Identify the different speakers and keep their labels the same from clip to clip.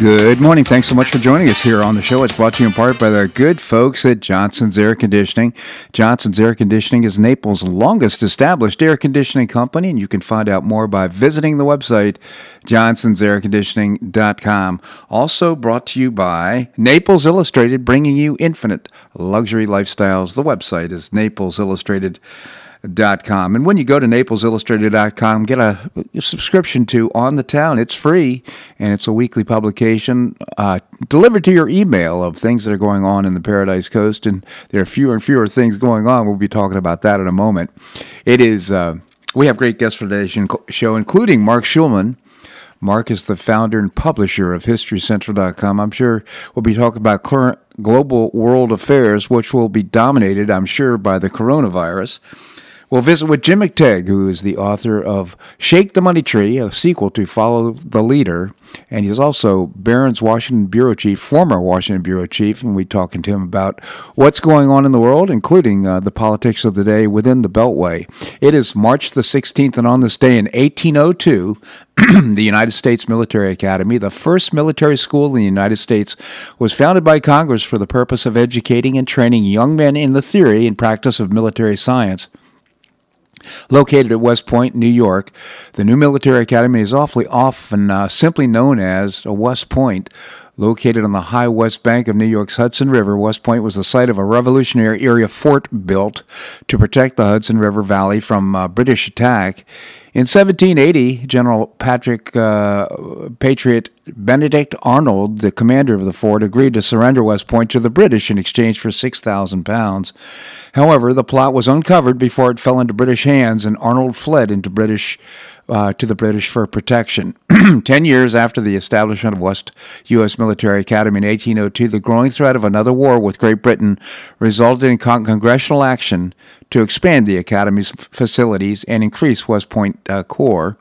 Speaker 1: Good morning. Thanks so much for joining us here on the show. It's brought to you in part by the good folks at Johnson's Air Conditioning. Johnson's Air Conditioning is Naples' longest established air conditioning company, and you can find out more by visiting the website johnsonsairconditioning.com. Also brought to you by Naples Illustrated, bringing you infinite luxury lifestyles. The website is Naples Illustrated com. And when you go to NaplesIllustrated.com, get a, a, subscription to On the Town. It's free, and it's a weekly publication uh, delivered to your email of things that are going on in the Paradise Coast. And there are fewer and fewer things going on. We'll be talking about that in a moment. It is. Uh, we have great guests for today's show, including Marc Schulman. Marc is the founder and publisher of HistoryCentral.com. I'm sure we'll be talking about current global world affairs, which will be dominated, I'm sure, by the coronavirus. We'll visit with Jim McTague, who is the author of Shake the Money Tree, a sequel to Follow the Leader. And he's also Barron's Washington Bureau Chief, former Washington Bureau Chief. And we're talking to him about what's going on in the world, including uh, the politics of the day within the Beltway. It is March the 16th, and on this day in 1802, the United States Military Academy, the first military school in the United States, was founded by Congress for the purpose of educating and training young men in the theory and practice of military science. Located at West Point, New York, the new military academy is awfully often uh, simply known as a West Point. Located on the high west bank of New York's Hudson River, West Point was the site of a Revolutionary era fort built to protect the Hudson River Valley from uh, British attack. In 1780, General Patrick uh, Patriot Benedict Arnold, the commander of the fort, agreed to surrender West Point to the British in exchange for 6,000 pounds. However, the plot was uncovered before it fell into British hands, and Arnold fled into British uh, to the British for protection. Ten years after the establishment of West U.S. Military Academy in 1802, the growing threat of another war with Great Britain resulted in con- congressional action to expand the Academy's f- facilities and increase West Point uh, Corps.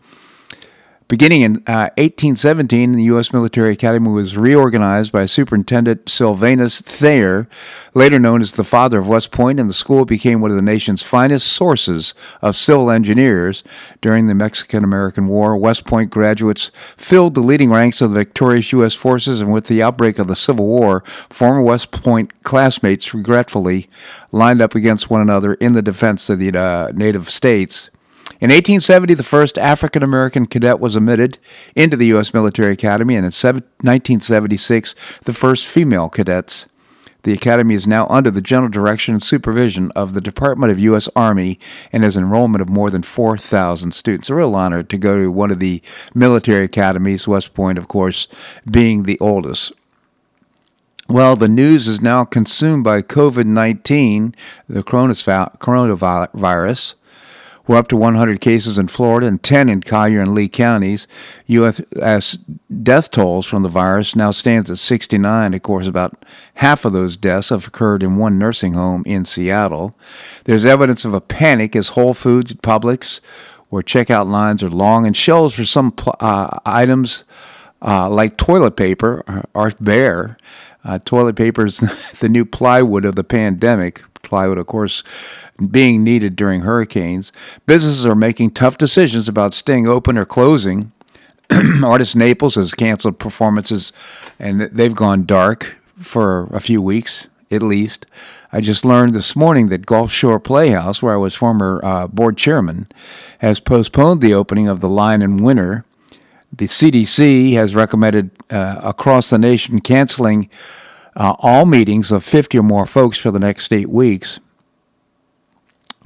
Speaker 1: Beginning in uh, 1817, the U.S. Military Academy was reorganized by Superintendent Sylvanus Thayer, later known as the father of West Point, and the school became one of the nation's finest sources of civil engineers. During the Mexican American War, West Point graduates filled the leading ranks of the victorious U.S. forces, and with the outbreak of the Civil War, former West Point classmates regretfully lined up against one another in the defense of the uh, native states. In 1870, the first African American cadet was admitted into the U.S. Military Academy, and in 1976, the first female cadets. The Academy is now under the general direction and supervision of the Department of U.S. Army and has enrollment of more than 4,000 students. A real honor to go to one of the military academies, West Point, of course, being the oldest. Well, the news is now consumed by COVID 19, the coronavirus. We're up to 100 cases in Florida and 10 in Collier and Lee counties. U.S. death tolls from the virus now stands at 69. Of course, about half of those deaths have occurred in one nursing home in Seattle. There's evidence of a panic as Whole Foods at Publix, where checkout lines are long and shelves for some uh, items uh, like toilet paper are bare. Uh, toilet paper is the new plywood of the pandemic plywood, of course, being needed during hurricanes. Businesses are making tough decisions about staying open or closing. Artis Naples has canceled performances and they've gone dark for a few weeks at least. I just learned this morning that Gulf Shore Playhouse, where I was former uh, board chairman, has postponed the opening of the Lion in winter. The CDC has recommended uh, across the nation canceling uh, all meetings of 50 or more folks for the next eight weeks.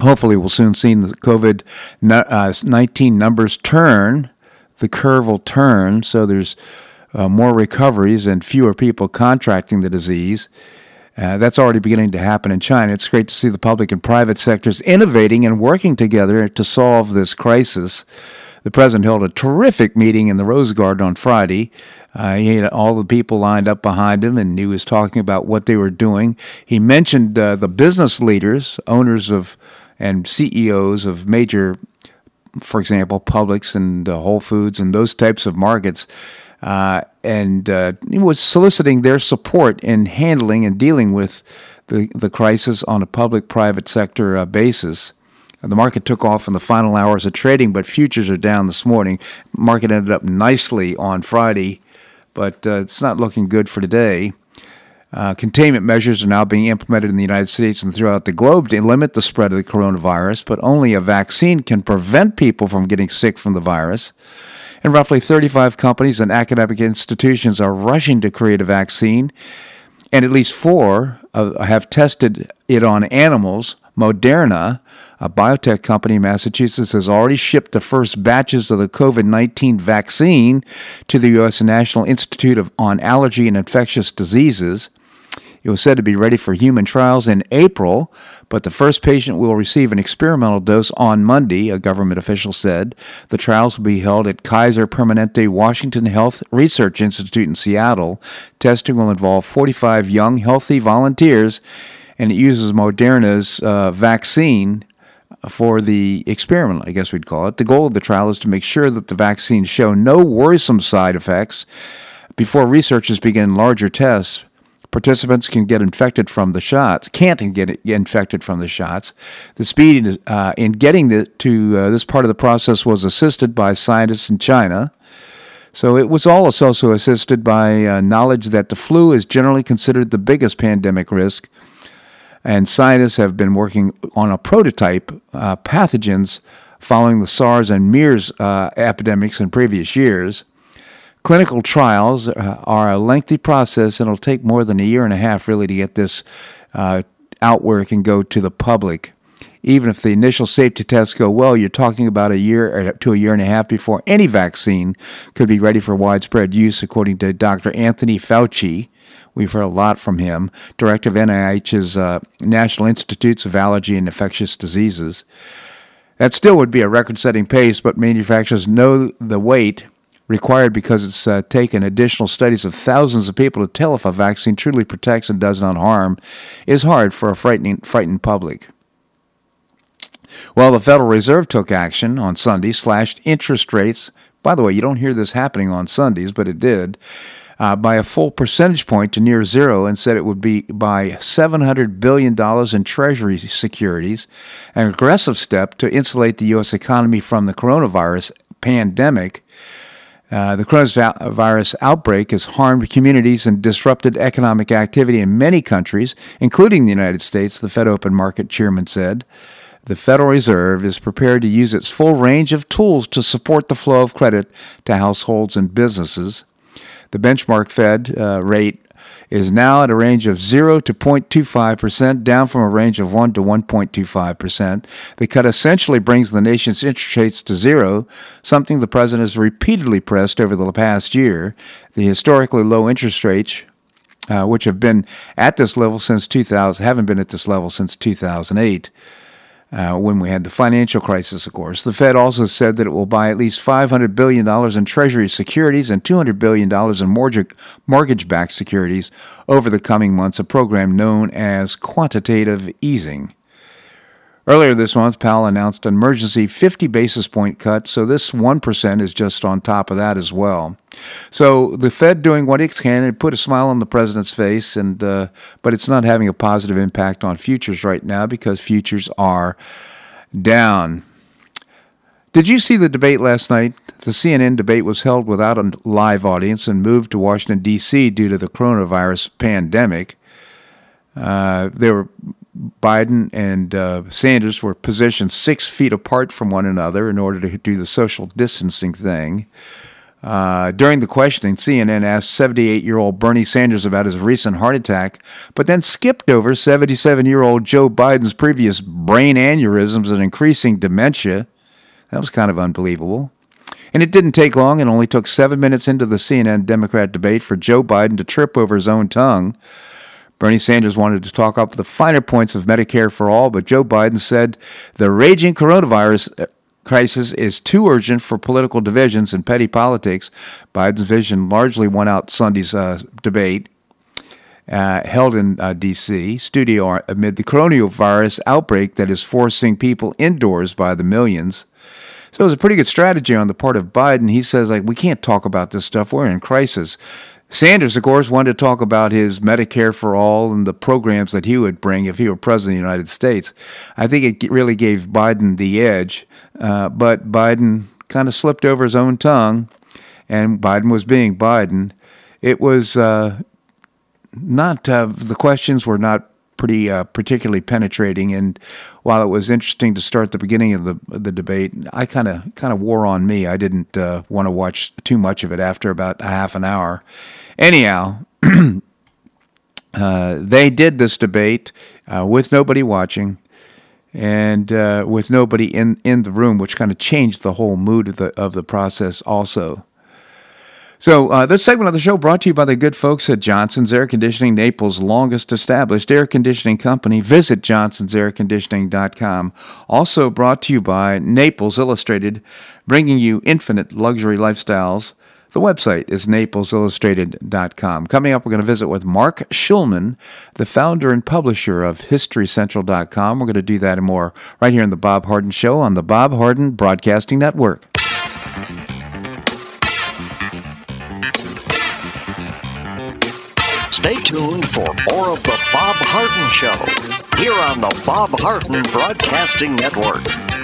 Speaker 1: Hopefully, we'll soon see the COVID 19 numbers turn. The curve will turn, so there's uh, more recoveries and fewer people contracting the disease. Uh, that's already beginning to happen in China. It's great to see the public and private sectors innovating and working together to solve this crisis. The president held a terrific meeting in the Rose Garden on Friday. Uh, he had all the people lined up behind him, and he was talking about what they were doing. He mentioned uh, the business leaders, owners of and CEOs of major, for example, Publix and uh, Whole Foods and those types of markets. uh, and uh, was soliciting their support in handling and dealing with the, the crisis on a public private sector uh, basis. The market took off in the final hours of trading, but futures are down this morning. Market ended up nicely on Friday, but uh, it's not looking good for today. Uh, containment measures are now being implemented in the United States and throughout the globe to limit the spread of the coronavirus, but only a vaccine can prevent people from getting sick from the virus. And roughly 35 companies and academic institutions are rushing to create a vaccine, and at least four uh, have tested it on animals. Moderna, a biotech company in Massachusetts, has already shipped the first batches of the COVID 19 vaccine to the U.S. National Institute of, on Allergy and Infectious Diseases. It was said to be ready for human trials in April, but the first patient will receive an experimental dose on Monday, a government official said. The trials will be held at Kaiser Permanente Washington Health Research Institute in Seattle. Testing will involve 45 young, healthy volunteers, and it uses Moderna's uh, vaccine for the experiment, I guess we'd call it. The goal of the trial is to make sure that the vaccines show no worrisome side effects before researchers begin larger tests participants can get infected from the shots, can't get infected from the shots. The speed uh, in getting the, to uh, this part of the process was assisted by scientists in China. So it was all also assisted by uh, knowledge that the flu is generally considered the biggest pandemic risk, and scientists have been working on a prototype uh, pathogens following the SARS and MERS uh, epidemics in previous years. Clinical trials uh, are a lengthy process, and it'll take more than a year and a half really to get this uh, it can go to the public. Even if the initial safety tests go well, you're talking about a year to a year and a half before any vaccine could be ready for widespread use, according to Dr. Anthony Fauci. We've heard a lot from him, director of NIH's uh, National Institutes of Allergy and Infectious Diseases. That still would be a record setting pace, but manufacturers know the weight required because it's uh, taken additional studies of thousands of people to tell if a vaccine truly protects and does not harm is hard for a frightening, frightened public. Well, the Federal Reserve took action on Sunday, slashed interest rates. By the way, you don't hear this happening on Sundays, but it did. Uh, by a full percentage point to near zero and said it would be by $700 billion in Treasury securities, an aggressive step to insulate the U.S. economy from the coronavirus pandemic uh, the coronavirus outbreak has harmed communities and disrupted economic activity in many countries, including the United States, the Fed Open Market chairman said. The Federal Reserve is prepared to use its full range of tools to support the flow of credit to households and businesses. The benchmark Fed uh, rate is now at a range of 0 to 0.25%, down from a range of 1 to 1.25%. The cut essentially brings the nation's interest rates to zero, something the president has repeatedly pressed over the past year. The historically low interest rates, uh, which have been at this level since 2000, haven't been at this level since 2008 uh, when we had the financial crisis, of course. The Fed also said that it will buy at least $500 billion in Treasury securities and $200 billion in mortgage backed securities over the coming months, a program known as quantitative easing. Earlier this month, Powell announced an emergency 50 basis point cut, so this 1% is just on top of that as well. So the Fed doing what it can and put a smile on the president's face, and uh, but it's not having a positive impact on futures right now because futures are down. Did you see the debate last night? The CNN debate was held without a live audience and moved to Washington, D.C. due to the coronavirus pandemic. Uh, there were Biden and uh, Sanders were positioned six feet apart from one another in order to do the social distancing thing. Uh, during the questioning, CNN asked 78 year old Bernie Sanders about his recent heart attack, but then skipped over 77 year old Joe Biden's previous brain aneurysms and increasing dementia. That was kind of unbelievable. And it didn't take long, and only took seven minutes into the CNN Democrat debate for Joe Biden to trip over his own tongue. Bernie Sanders wanted to talk up the finer points of Medicare for all, but Joe Biden said the raging coronavirus uh, crisis is too urgent for political divisions and petty politics. Biden's vision largely won out Sunday's uh, debate. uh, held in uh, D.C. studio amid the coronavirus outbreak that is forcing people indoors by the millions. So it was a pretty good strategy on the part of Biden. He says, like, we can't talk about this stuff. We're in crisis. Sanders, of course, wanted to talk about his Medicare for all and the programs that he would bring if he were president of the United States. I think it really gave Biden the edge, uh, but Biden kind of slipped over his own tongue, and Biden was being Biden. It was uh, not, uh, the questions were not pretty uh, particularly penetrating. And while it was interesting to start the beginning of the the debate, I kind of kind of wore on me. I didn't uh, want to watch too much of it after about a half an hour. Anyhow. uh, they did this debate uh, with nobody watching and uh, with nobody in, in the room, which kind of changed the whole mood of the of the process. Also, so, uh, this segment of the show brought to you by the good folks at Johnson's Air Conditioning, Naples' longest established air conditioning company. Visit johnsonsairconditioning.com. Also brought to you by Naples Illustrated, bringing you infinite luxury lifestyles. The website is naplesillustrated.com. Coming up, we're going to visit with Marc Schulman, the founder and publisher of HistoryCentral.com. We're going to do that and more right here in the Bob Harden Show on the Bob Harden Broadcasting Network.
Speaker 2: Stay tuned for more of The Bob Harden Show here on the Bob Harden Broadcasting Network.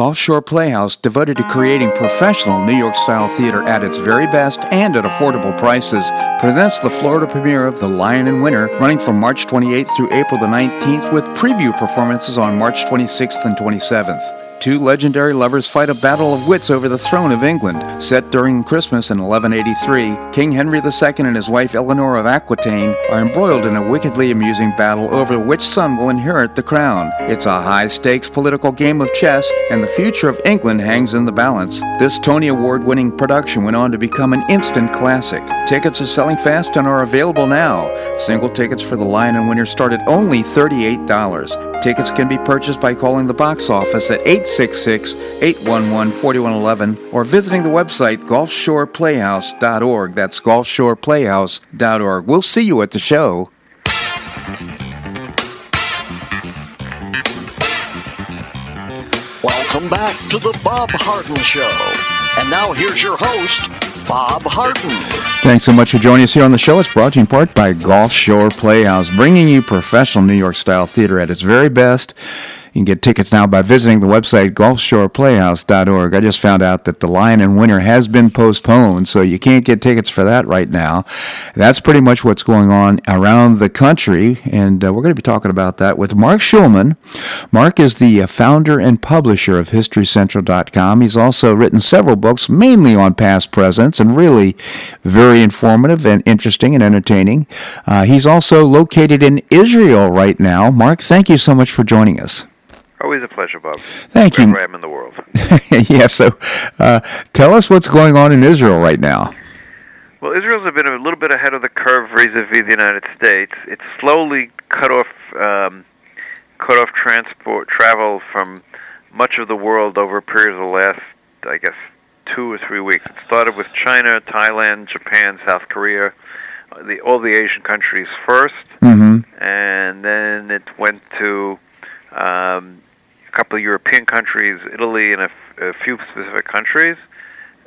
Speaker 1: Gulf Shore Playhouse, devoted to creating professional New York style theater at its very best and at affordable prices, presents the Florida premiere of The Lion in Winter, running from March 28th through April the 19th, with preview performances on March 26th and 27th. Two legendary lovers fight a battle of wits over the throne of England. Set during Christmas in 1183, King Henry II and his wife Eleanor of Aquitaine are embroiled in a wickedly amusing battle over which son will inherit the crown. It's a high stakes political game of chess, and the future of England hangs in the balance. This Tony Award winning production went on to become an instant classic. Tickets are selling fast and are available now. Single tickets for The Lion in Winter start at only $38. Tickets can be purchased by calling the box office at 866 811 4111 or visiting the website gulfshoreplayhouse.org. That's gulfshoreplayhouse.org. We'll see you at the show.
Speaker 2: Welcome back to the Bob Harden Show. And now here's your host, Bob Harden.
Speaker 1: Thanks so much for joining us here on the show. It's brought to you in part by Gulf Shore Playhouse, bringing you professional New York style theater at its very best. You can get tickets now by visiting the website gulfshoreplayhouse.org. I just found out that The Lion in Winter has been postponed, so you can't get tickets for that right now. That's pretty much what's going on around the country, and uh, we're going to be talking about that with Marc Schulman. Marc is the uh, founder and publisher of HistoryCentral.com. He's also written several books, mainly on past presidents, and really very informative and interesting and entertaining. Uh, he's also located in Israel right now. Marc, thank you so much for joining us.
Speaker 3: Always a pleasure, Bob.
Speaker 1: Thank you.
Speaker 3: Wherever I am in the world.
Speaker 1: yeah, so uh, tell us what's going on in Israel right now.
Speaker 3: Well, Israel's been a little bit ahead of the curve vis-a-vis the United States. It's slowly cut off um, cut off transport travel from much of the world over a period of the last, I guess, two or three weeks. It started with China, Thailand, Japan, South Korea, uh, the all the Asian countries 1st
Speaker 1: mm-hmm.
Speaker 3: and then it went to um, a couple of European countries, Italy, and a, f- a few specific countries.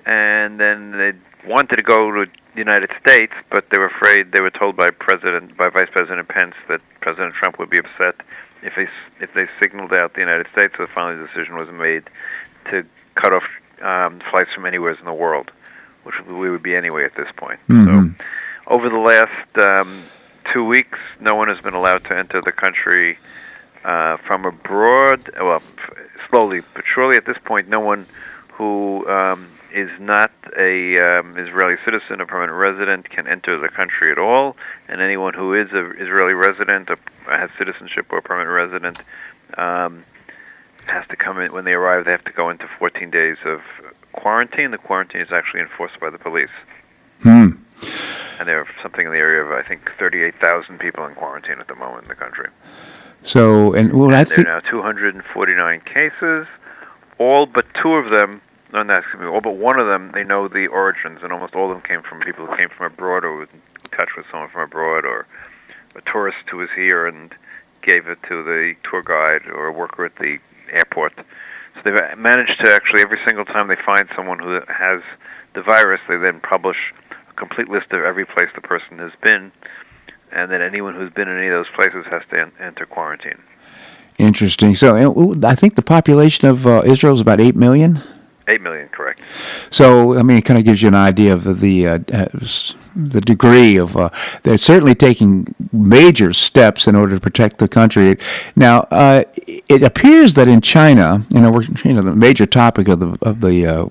Speaker 3: and then they wanted to go to the United States, but they were afraid. They were told by President, by Vice President Pence, that President Trump would be upset if they if they signaled out the United States. So finally, the decision was made to cut off um, flights from anywhere in the world, which we would be anyway at this point.
Speaker 1: Mm-hmm.
Speaker 3: So, over the last um, two weeks, no one has been allowed to enter the country uh, from abroad. Well, slowly but surely, at this point, no one who um, is not a um, Israeli citizen, a permanent resident, can enter the country at all. And anyone who is a Israeli resident, or has citizenship or permanent resident, um, has to come in when they arrive. They have to go into 14 days of quarantine. The quarantine is actually enforced by the police.
Speaker 1: Hmm.
Speaker 3: And there are something in the area of I think 38,000 people in quarantine at the moment in the country.
Speaker 1: So, and well, I
Speaker 3: There
Speaker 1: think
Speaker 3: are now 249 cases. All but two of them, no, no, excuse me, all but one of them, they know the origins, and almost all of them came from people who came from abroad or was in touch with someone from abroad or a tourist who was here and gave it to the tour guide or a worker at the airport. So they've managed to actually, every single time they find someone who has the virus, they then publish a complete list of every place the person has been, and then anyone who's been in any of those places has to en- enter quarantine.
Speaker 1: interesting. So, I think the population of uh, Israel is about eight million.
Speaker 3: Eight million, correct.
Speaker 1: So, I mean, it kind of gives you an idea of the uh, uh, the degree of. Uh, they're certainly taking major steps in order to protect the country. Now, uh, it appears that in China, you know, we're you know the major topic of the of the uh,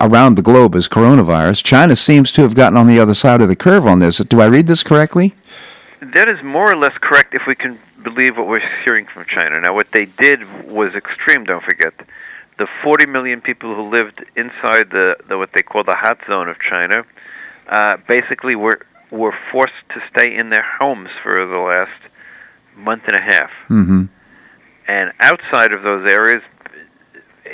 Speaker 1: around the globe is coronavirus. China seems to have gotten on the other side of the curve on this. Do I read this correctly?
Speaker 3: That is more or less correct if we can believe what we're hearing from China. Now, what they did was extreme, don't forget. The 40 million people who lived inside the, the what they call the hot zone of China uh, basically were, were forced to stay in their homes for the last month and a half.
Speaker 1: Mm-hmm.
Speaker 3: And outside of those areas,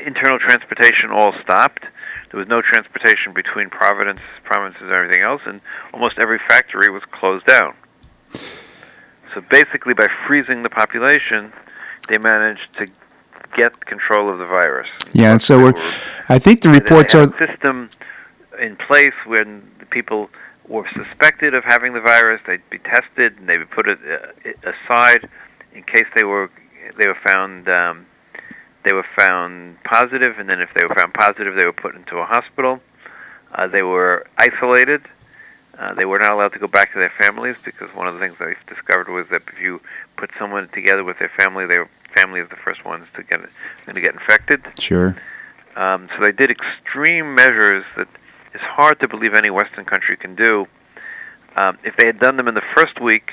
Speaker 3: internal transportation all stopped. There was no transportation between Providence, provinces, and everything else, and almost every factory was closed down. So basically, by freezing the population, they managed to get control of the virus.
Speaker 1: Yeah, and so we're.
Speaker 3: were-
Speaker 1: I think the reports are.
Speaker 3: system in place when the people were suspected of having the virus. They'd be tested and they'd be put it, uh, aside in case they were they were found um, they were found positive, and then if they were found positive, they were put into a hospital. Uh, they were isolated. Uh, they were not allowed to go back to their families because one of the things they discovered was that if you put someone together with their family, their family is the first ones to get going to get infected.
Speaker 1: Sure.
Speaker 3: Um, so they did extreme measures that is hard to believe any Western country can do. Um, if they had done them in the first week,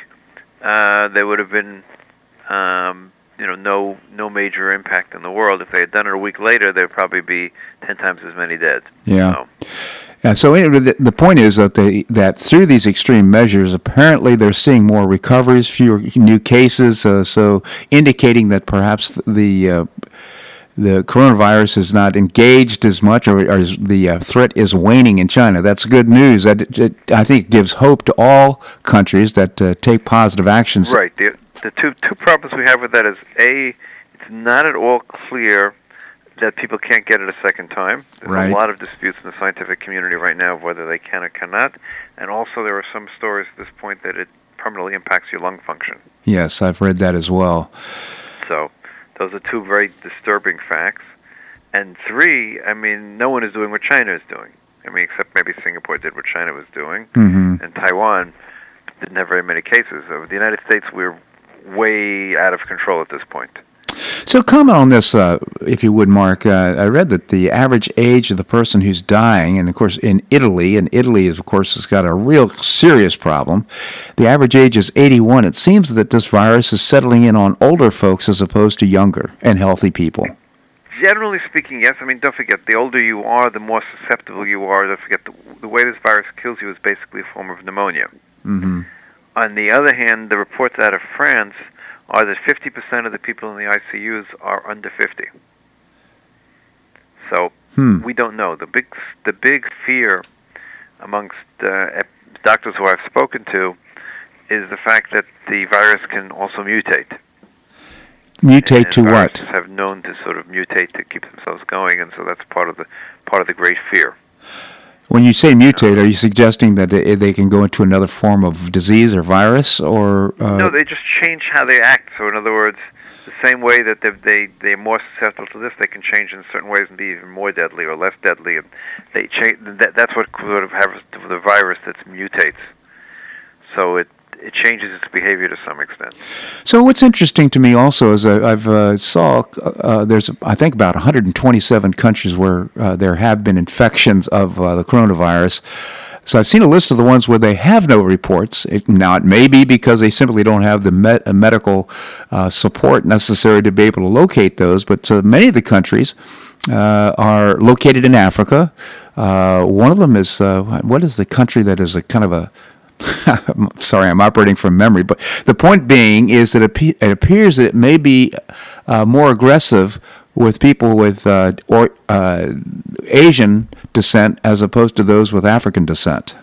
Speaker 3: uh, there would have been, um, you know, no no major impact in the world. If they had done it a week later, there'd probably be ten times as many dead.
Speaker 1: Yeah.
Speaker 3: So,
Speaker 1: Yeah, so anyway, the, the point is that they that through these extreme measures, apparently they're seeing more recoveries, fewer new cases, uh, so indicating that perhaps the uh, the coronavirus is not engaged as much, or, or is, the uh, threat is waning in China. That's good news. That I think gives hope to all countries that uh, take positive actions.
Speaker 3: right. The the two two problems we have with that is a, it's not at all clear that people can't get it a second time. There's
Speaker 1: Right.
Speaker 3: a lot of disputes in the scientific community right now of whether they can or cannot, and also there are some stories at this point that it permanently impacts your lung function.
Speaker 1: Yes, I've read that as well.
Speaker 3: So those are two very disturbing facts. And three, I mean, no one is doing what China is doing. I mean, except maybe Singapore did what China was doing,
Speaker 1: hmm
Speaker 3: and Taiwan didn't have very many cases. So the United States, we're way out of control at this point.
Speaker 1: So comment on this, uh, if you would, Marc. Uh, I read that the average age of the person who's dying, and of course in Italy, and Italy is of course has got a real serious problem. The average age is 81. It seems that this virus is settling in on older folks as opposed to younger and healthy people.
Speaker 3: Generally speaking, yes. I mean, don't forget, the older you are, the more susceptible you are. Don't forget, the, the way this virus kills you is basically a form of pneumonia.
Speaker 1: Mm-hmm.
Speaker 3: On the other hand, the reports out of France are that 50% of the people in the ICUs are under 50. So
Speaker 1: Hmm.
Speaker 3: we don't know. The big, the big fear amongst uh, doctors who I've spoken to is the fact that the virus can also mutate.
Speaker 1: Mutate
Speaker 3: and
Speaker 1: to what?
Speaker 3: Have known to sort of mutate to keep themselves going, and so that's part of the part of the great fear.
Speaker 1: When you say mutate, are you suggesting that they, can go into another form of disease or virus, or uh,
Speaker 3: no? They just change how they act. So, in other words, the same way that they they they're more susceptible to this, they can change in certain ways and be even more deadly or less deadly. And they change. That, that's what sort of happens the virus that mutates. So it it changes its behavior to some extent.
Speaker 1: So what's interesting to me also is I, have uh, saw uh, there's I think about 127 countries where uh, there have been infections of uh, the coronavirus. So I've seen a list of the ones where they have no reports. It, now it may be because they simply don't have the uh, medical uh, support necessary to be able to locate those. But many of the countries. are located in Africa. one of them is what is the country that is a kind of a sorry, I'm operating from memory, but the point being is that it, appears that it may be uh, more aggressive with people with uh, or, uh, Asian descent as opposed to those with African descent.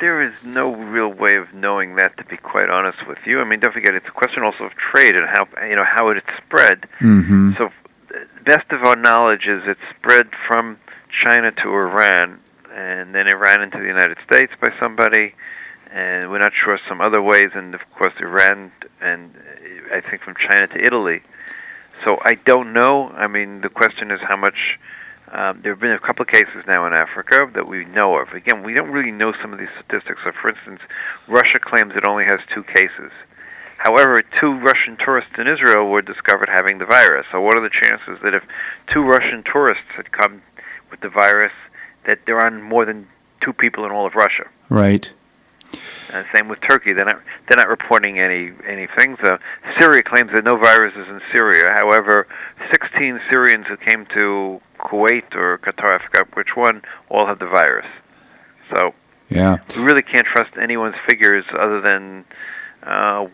Speaker 3: There is no real way of knowing that, to be quite honest with you. I mean, don't forget, it's a question also of trade and how you know how it spread.
Speaker 1: Mm-hmm.
Speaker 3: So, best of our knowledge is it spread from China to Iran and then it ran into the United States by somebody, and we're not sure some other ways, and of course Iran and I think from China to Italy. So I don't know. I mean, the question is how much. Um, there have been a couple of cases now in Africa that we know of. Again, we don't really know some of these statistics. So, for instance, Russia claims it only has two cases. However, two Russian tourists in Israel were discovered having the virus. So, what are the chances that if two Russian tourists had come with the virus, that there aren't more than two people in all of Russia.
Speaker 1: Right.
Speaker 3: And same with Turkey. They're not they're not reporting any anything. So Syria claims that no viruses in Syria. However, 16 Syrians who came to Kuwait or Qatar, I forgot which one, all have the virus. So
Speaker 1: yeah,
Speaker 3: we really can't trust anyone's figures other than uh,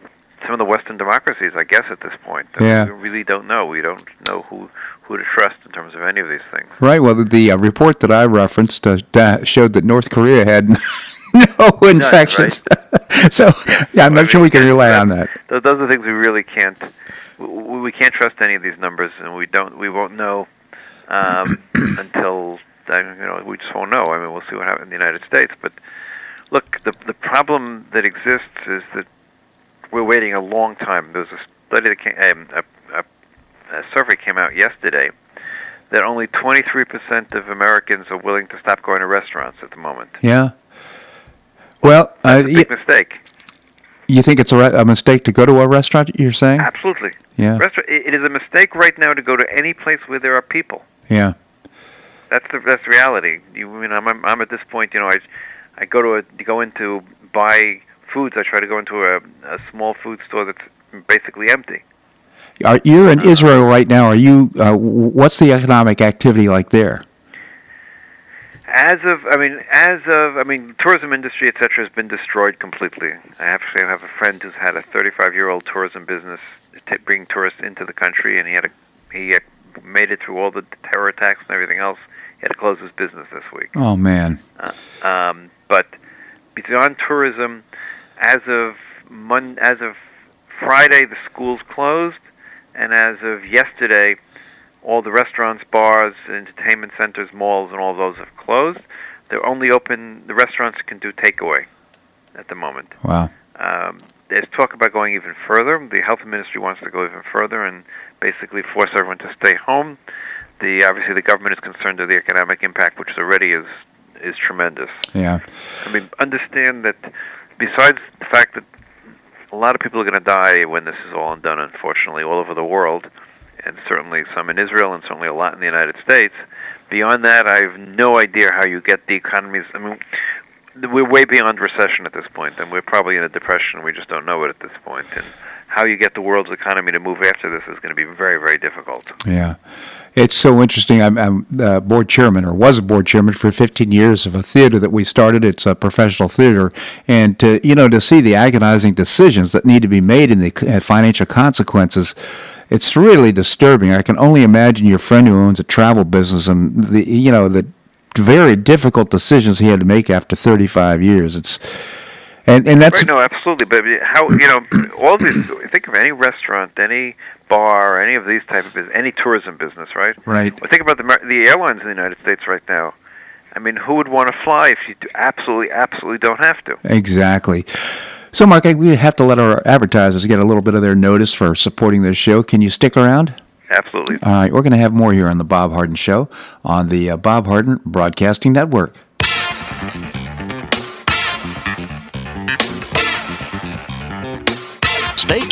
Speaker 3: some of the Western democracies, I guess, at this point.
Speaker 1: yeah.
Speaker 3: We really don't know. We don't know who who to trust in terms of any of these things.
Speaker 1: Right. Well, the, the uh, report that I referenced uh, showed that North Korea had no infections. right? so, yeah, yeah I'm not sure we can rely on that.
Speaker 3: Those are things we really can't. We, we can't trust any of these numbers, and we don't. We won't know um, until you know. We just won't know. I mean, we'll see what happens in the United States. But look, the the problem that exists is that we're waiting a long time. There's a study that came, um, a a survey came out yesterday that only 23% of Americans are willing to stop going to restaurants at the moment.
Speaker 1: Yeah. Well,
Speaker 3: That's uh, a big y- mistake.
Speaker 1: You think it's a, re- a, mistake to go to a restaurant? You're saying?
Speaker 3: Absolutely.
Speaker 1: Yeah.
Speaker 3: Restaurant, it is a mistake right now to go to any place where there are people.
Speaker 1: Yeah.
Speaker 3: That's the that's reality. You, you know, I'm, I'm at this point. You know, I I go to a to go into buy foods. I try to go into a, a small food store that's basically empty.
Speaker 1: Are, you're in Israel right now. Are you? Uh, what's the economic activity like there?
Speaker 3: As of, I mean, as of, I mean, tourism industry, etc., has been destroyed completely. I actually have a friend who's had a 35-year-old tourism business, t- bringing tourists into the country, and he had a, he had made it through all the terror attacks and everything else. He had to close his business this week.
Speaker 1: Oh man!
Speaker 3: Uh, um, but beyond tourism, as of Mon- as of Friday, the schools closed and as of yesterday, all the restaurants, bars, entertainment centers, malls, and all those have closed. They're only open. The restaurants can do takeaway at the moment.
Speaker 1: Wow.
Speaker 3: Um, there's talk about going even further. The health ministry wants to go even further and basically force everyone to stay home. The obviously the government is concerned with the economic impact, which already is is tremendous.
Speaker 1: Yeah.
Speaker 3: I mean, understand that besides the fact that a lot of people are going to die when this is all done, unfortunately, all over the world, and certainly some in Israel, and certainly a lot in the United States. Beyond that, I have no idea how you get the economies. I mean, we're way beyond recession at this point, and we're probably in a depression. We just don't know it at this point. And how you get the world's economy to move after this is going to be very, very difficult.
Speaker 1: Yeah. It's so interesting. I'm, I'm uh, board chairman, or was a board chairman for 15 years of a theater that we started. It's a professional theater, and to you know to see the agonizing decisions that need to be made and the financial consequences, it's really disturbing. I can only imagine your friend who owns a travel business and the you know the very difficult decisions he had to make after 35 years. It's and and that's
Speaker 3: right. No, absolutely. But how you know all these? Think of any restaurant, any bar, any of these type of business, any tourism business, right?
Speaker 1: Right.
Speaker 3: Well, think about the the airlines in the United States right now. I mean, who would want to fly if you absolutely, absolutely don't have to?
Speaker 1: Exactly. So, Marc, I- we have to let our advertisers get a little bit of their notice for supporting this show. Can you stick around?
Speaker 3: Absolutely.
Speaker 1: All right, we're going to have more here on the Bob Harden Show on the uh, Bob Harden Broadcasting Network.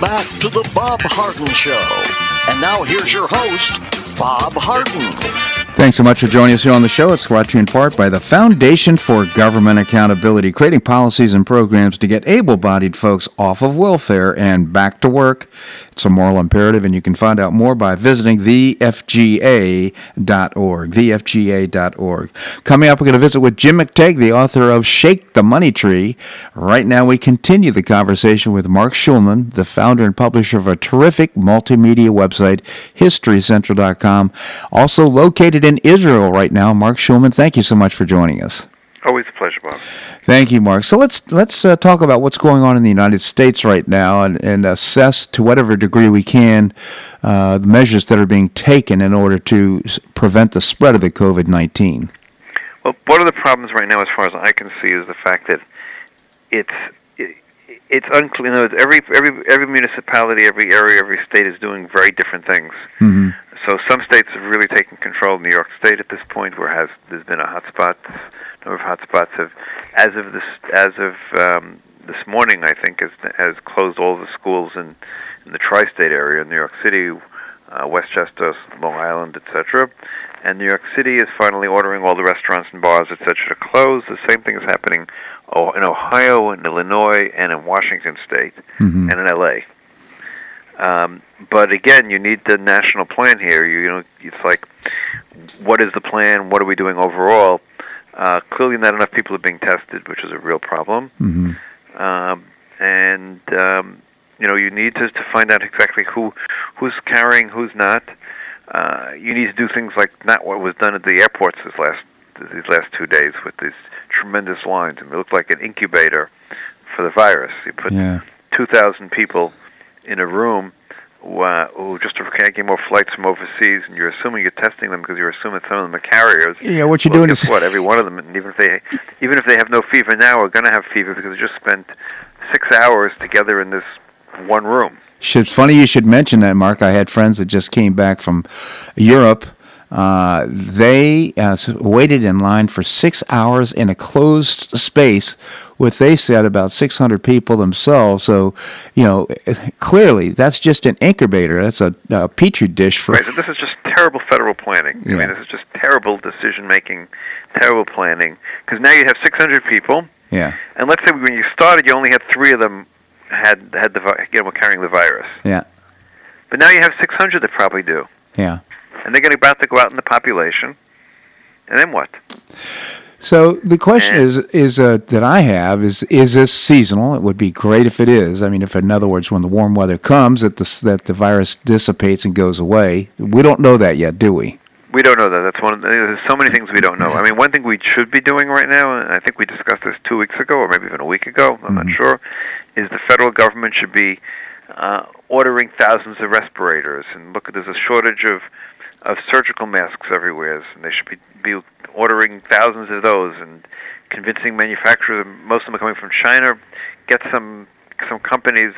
Speaker 2: Back to the Bob Harden Show. And now here's your host, Bob Harden.
Speaker 1: Thanks so much for joining us here on the show. It's brought to you in part by the Foundation for Government Accountability, creating policies and programs to get able bodied folks off of welfare and back to work. It's a moral imperative, and you can find out more by visiting thefga.org. Thefga.org. Coming up, we're going to visit with Jim McTague, the author of Shake the Money Tree. Right now, we continue the conversation with Marc Schulman, the founder and publisher of a terrific multimedia website, HistoryCentral.com. Also located in Israel right now, Marc Schulman. Thank you so much for joining us.
Speaker 3: Always a pleasure, Bob.
Speaker 1: Thank you, Marc. So let's let's uh, talk about what's going on in the United States right now, and, and assess to whatever degree we can uh, the measures that are being taken in order to prevent the spread of the COVID nineteen.
Speaker 3: Well, one of the problems right now, as far as I can see, is the fact that it's it, it's unclear. You know, every every every municipality, every area, every state is doing very different things.
Speaker 1: Mm-hmm.
Speaker 3: So some states have really taken control. New York State at this point, where has there's been a hotspot, number of hotspots have, as of this as of um, this morning, I think has has closed all the schools in in the tri-state area, New York City, uh, Westchester, Long Island, etc. And New York City is finally ordering all the restaurants and bars, etc., to close. The same thing is happening in Ohio, in Illinois, and in Washington State,
Speaker 1: Mm-hmm.
Speaker 3: and in LA. Um, but again, you need the national plan here. You, you know, it's like, what is the plan? What are we doing overall? Uh, clearly, not enough people are being tested, which is a real problem.
Speaker 1: Mm-hmm.
Speaker 3: Um, and um, you know, you need to, to find out exactly who who's carrying, who's not. Uh, you need to do things like not what was done at the airports this last these last two days with these tremendous lines. Mean, it looked like an incubator for the virus. You put
Speaker 1: Yeah.
Speaker 3: 2,000 people in a room uh, who just came more flights from overseas, and you're assuming you're testing them because you're assuming some of them are carriers.
Speaker 1: Yeah. What you're
Speaker 3: well,
Speaker 1: doing
Speaker 3: guess
Speaker 1: is
Speaker 3: what? Every one of them, and even if they even if they have no fever now, are going to have fever because they just spent six hours together in this one room.
Speaker 1: It's funny you should mention that, Marc. I had friends that just came back from Europe. Uh, they uh, waited in line for six hours in a closed space with, they said, about 600 people themselves. So, you know, clearly that's just an incubator. That's a, a petri dish for.
Speaker 3: Right. So this is just terrible federal planning. Yeah. I mean, this is just terrible decision making, terrible planning. Because now you have 600 people.
Speaker 1: Yeah.
Speaker 3: And let's say when you started, you only had three of them had had the you know, were carrying the virus.
Speaker 1: Yeah.
Speaker 3: But now you have 600 that probably do.
Speaker 1: Yeah.
Speaker 3: And they're going to about to go out in the population, and then what?
Speaker 1: So the question is is uh, that I have is is this seasonal? It would be great if it is. I mean, if in other words, when the warm weather comes, that the that the virus dissipates and goes away. We don't know that yet, do we?
Speaker 3: We don't know that. That's one. Of the, there's so many things we don't know. I mean, one thing we should be doing right now, and I think we discussed this two weeks ago, or maybe even a week ago. I'm mm-hmm. not sure. Is the federal government should be uh, ordering thousands of respirators, and look, there's a shortage of of surgical masks everywhere, and they should be be ordering thousands of those, and convincing manufacturers. Most of them are coming from China. Get some some companies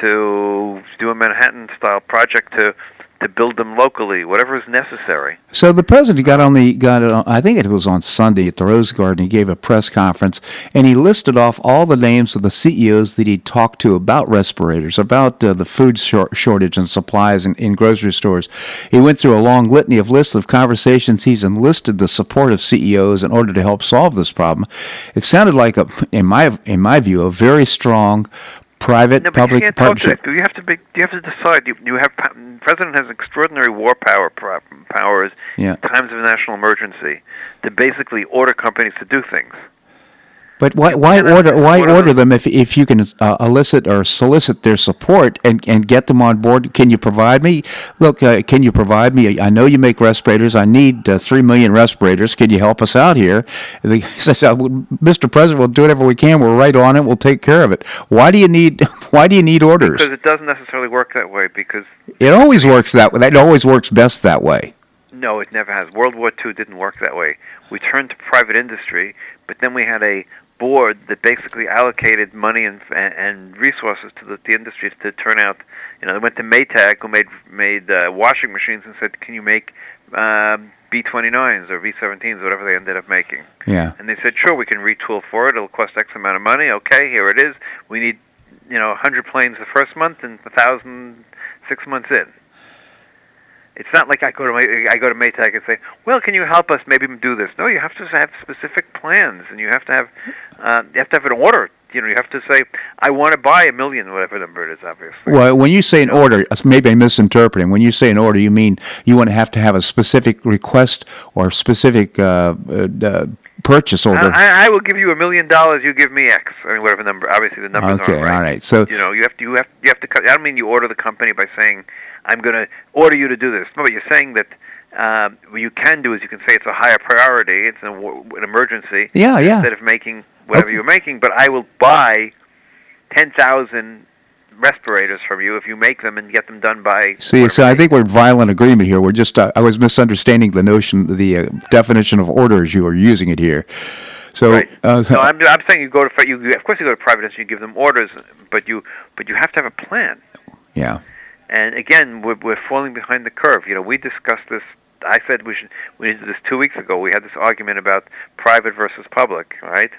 Speaker 3: to do a Manhattan style project to to build them locally, whatever is necessary.
Speaker 1: So the president got on the got it. On, I think it was on Sunday at the Rose Garden. He gave a press conference and he listed off all the names of the CEOs that he talked to about respirators, about uh, the food shor- shortage and supplies in, in grocery stores. He went through a long litany of lists of conversations. He's enlisted the support of CEOs in order to help solve this problem. It sounded like a, in my in my view, a very strong private
Speaker 3: no,
Speaker 1: public
Speaker 3: you
Speaker 1: partnership.
Speaker 3: You have to be, you have to decide. You, you have president has extraordinary war power powers
Speaker 1: yeah.
Speaker 3: in times of national emergency to basically order companies to do things.
Speaker 1: But why, why order why order them if, if you can uh, elicit or solicit their support and, and get them on board? Can you provide me? Look, uh, can you provide me? I know you make respirators. I need uh, three million respirators. Can you help us out here? They said, Mr. President, we'll do whatever we can. We're right on it. We'll take care of it. Why do you need Why do you need orders?
Speaker 3: Because it doesn't necessarily work that way. Because
Speaker 1: it always works that way. It always works best that way.
Speaker 3: No, it never has. World War II didn't work that way. We turned to private industry, but then we had a board that basically allocated money and and resources to the, the industry to turn out. You know, they went to Maytag, who made made uh, washing machines, and said, "Can you make um, B29s or B17s, whatever they ended up making?"
Speaker 1: Yeah.
Speaker 3: And they said, "Sure, we can retool for it. It'll cost X amount of money. Okay, here it is. We need, you know, 100 planes the first month and a thousand six months in." It's not like I go to I go to Maytag and say, "Well, can you help us maybe do this?" No, you have to have specific plans, and you have to have uh, you have to have an order. You know, you have to say, "I want to buy a million, whatever the number it is." Obviously.
Speaker 1: Well, when you say an order, maybe I'm misinterpreting. When you say an order, you mean you want to have to have a specific request or specific uh, uh, purchase order.
Speaker 3: I, I, will give you a million dollars. You give me X. I mean, whatever number. Obviously, the numbers
Speaker 1: okay,
Speaker 3: aren't right.
Speaker 1: all right. So
Speaker 3: you know, you have to you have you have to. Cut, I don't mean you order the company by saying I'm going to order you to do this. No, but you're saying that uh, what you can do is you can say it's a higher priority, it's an, an emergency.
Speaker 1: Yeah, yeah.
Speaker 3: Instead of making whatever okay. you're making, but I will buy ten thousand respirators from you if you make them and get them done by.
Speaker 1: See, so I think we're in violent agreement here. We're just uh, I was misunderstanding the notion, the uh, definition of orders you are using it here. So,
Speaker 3: right. uh, no, I'm, I'm saying you go to you. Of course, you go to private and you give them orders, but you but you have to have a plan.
Speaker 1: Yeah.
Speaker 3: And again, we're, we're falling behind the curve. You know, we discussed this. I said we should. We did this two weeks ago. We had this argument about private versus public, right?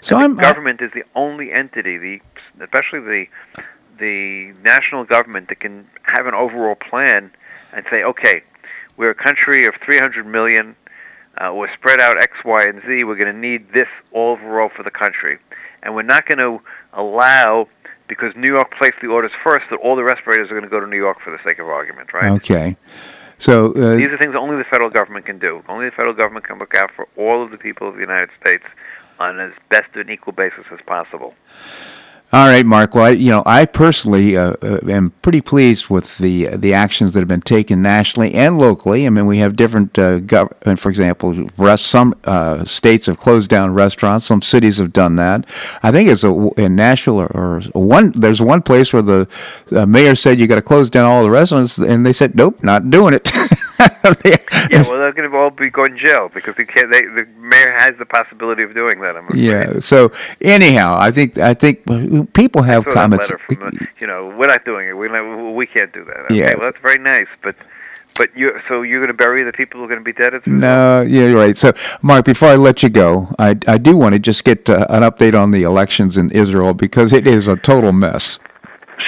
Speaker 1: So
Speaker 3: and the government is the only entity, the especially the the national government that can have an overall plan and say, okay, we're a country of 300 million. Uh, we're spread out X, Y, and Z. We're going to need this overall for the country, and we're not going to allow because New York placed the orders first that all the respirators are going to go to New York for the sake of argument, right?
Speaker 1: Okay. So uh,
Speaker 3: these are things only the federal government can do. Only the federal government can look out for all of the people of the United States on as best an equal basis as possible.
Speaker 1: All right, Marc. Well, I, you know, I personally uh, uh, am pretty pleased with the the actions that have been taken nationally and locally. I mean, we have different, uh, gov- for example, rest, some uh, states have closed down restaurants. Some cities have done that. I think it's a, in Nashville or, or one. There's one place where the uh, mayor said you got to close down all the restaurants, and they said, nope, not doing it.
Speaker 3: yeah, well, they're going to all be going to jail because they can't. They, the mayor has the possibility of doing that. I'm afraid.
Speaker 1: Yeah. So anyhow, I think I think people have comments.
Speaker 3: Uh, you know, we're not doing it. We we can't do that. Okay,
Speaker 1: Yeah.
Speaker 3: well, that's very nice, but but you so you're going to bury the people who are going to be dead as a result?
Speaker 1: No, yeah, you're right. So, Marc, before I let you go, I, I do want to just get uh, an update on the elections in Israel because it is a total mess.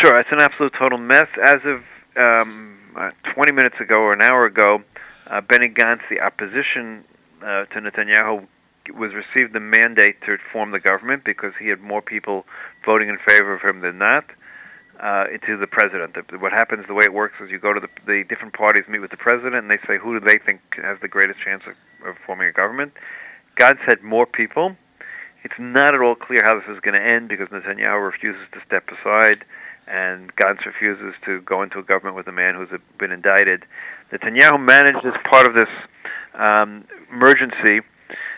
Speaker 3: Sure, it's an absolute total mess. As of um, uh, 20 minutes ago or an hour ago, uh, Benny Gantz, the opposition uh, to Netanyahu, was received the mandate to form the government because he had more people voting in favor of him than not. Uh, to the president. What happens, the way it works, is you go to the, the different parties, meet with the president, and they say who do they think has the greatest chance of, of forming a government. Gantz had more people. It's not at all clear how this is going to end because Netanyahu refuses to step aside and Gantz refuses to go into a government with a man who's been indicted. Netanyahu managed as part of this um, emergency,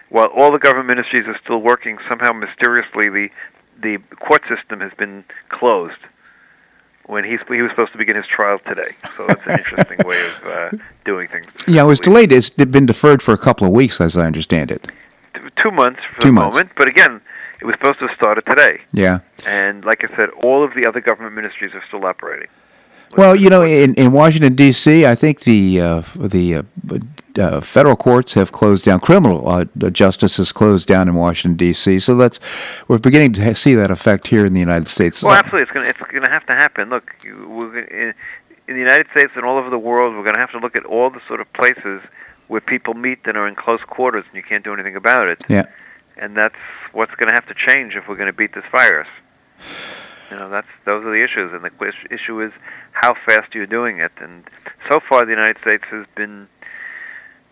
Speaker 3: while all the government ministries are still working, somehow mysteriously the the court system has been closed when he's he was supposed to begin his trial today. So that's an interesting way of uh, doing things.
Speaker 1: Yeah, it was delayed. It's been deferred for a couple of weeks, as I understand it.
Speaker 3: Two months for
Speaker 1: Two
Speaker 3: the
Speaker 1: months.
Speaker 3: moment, but again, it was supposed to have started today.
Speaker 1: Yeah.
Speaker 3: And like I said, all of the other government ministries are still operating.
Speaker 1: Well, you know, in, in Washington D.C., I think the uh, the uh, uh, federal courts have closed down. Criminal uh, justice has closed down in Washington D.C. So that's we're beginning to see that effect here in the United States.
Speaker 3: Well, absolutely, it's going to it's going to have to happen. Look, we're in, in the United States and all over the world, we're going to have to look at all the sort of places where people meet that are in close quarters, and you can't do anything about it.
Speaker 1: Yeah.
Speaker 3: And that's what's going to have to change if we're going to beat this virus. You know, that's those are the issues, and the issue is how fast you're doing it. And so far, the United States has been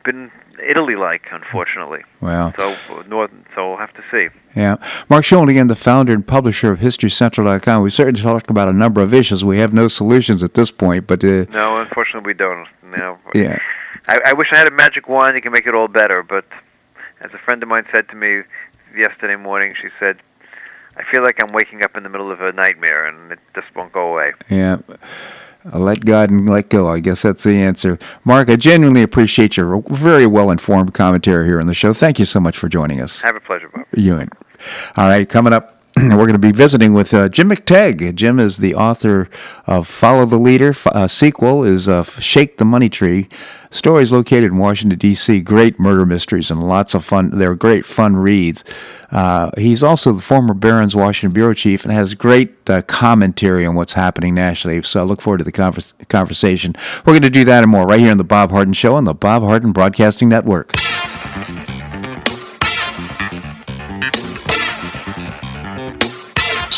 Speaker 3: been Italy-like, unfortunately.
Speaker 1: Wow.
Speaker 3: So northern, so we'll have to see.
Speaker 1: Yeah. Marc Schulman, again, the founder and publisher of HistoryCentral.com. We've certainly talked about a number of issues. We have no solutions at this point, but uh,
Speaker 3: No, unfortunately, we don't. No.
Speaker 1: yeah.
Speaker 3: I, I wish I had a magic wand that can make it all better, but as a friend of mine said to me yesterday morning, she said, I feel like I'm waking up in the middle of a nightmare and it just won't go away.
Speaker 1: Yeah. Uh, Let God and let go. I guess that's the answer. Marc, I genuinely appreciate your very well informed commentary here on the show. Thank you so much for joining us.
Speaker 3: Have a pleasure, Bob.
Speaker 1: Ewan. All right, coming up, we're going to be visiting with uh, Jim McTague. Jim is the author of Follow the Leader. Uh, sequel is uh, Shake the Money Tree. Stories located in Washington, D.C. Great murder mysteries and lots of fun. They're great fun reads. Uh, he's also the former Barron's Washington bureau chief and has great uh, commentary on what's happening nationally. So I look forward to the convers- conversation. We're going to do that and more right here on the Bob Harden Show on the Bob Harden Broadcasting Network.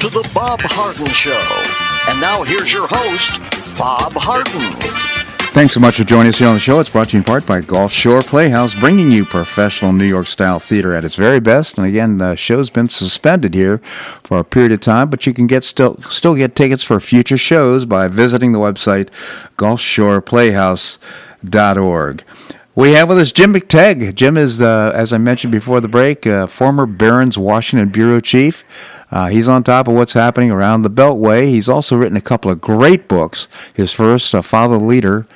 Speaker 2: To the Bob Harden Show. And now here's your host, Bob Harden.
Speaker 1: Thanks so much for joining us here on the show. It's brought to you in part by Gulf Shore Playhouse, bringing you professional New York style theater at its very best. And again, the show's been suspended here for a period of time, but you can get still still get tickets for future shows by visiting the website gulfshoreplayhouse.org. We have with us Jim McTague. Jim is, uh, as I mentioned before the break, uh, former Barron's Washington bureau chief. Uh, he's on top of what's happening around the Beltway. He's also written a couple of great books. His first, uh, Follow the Leader.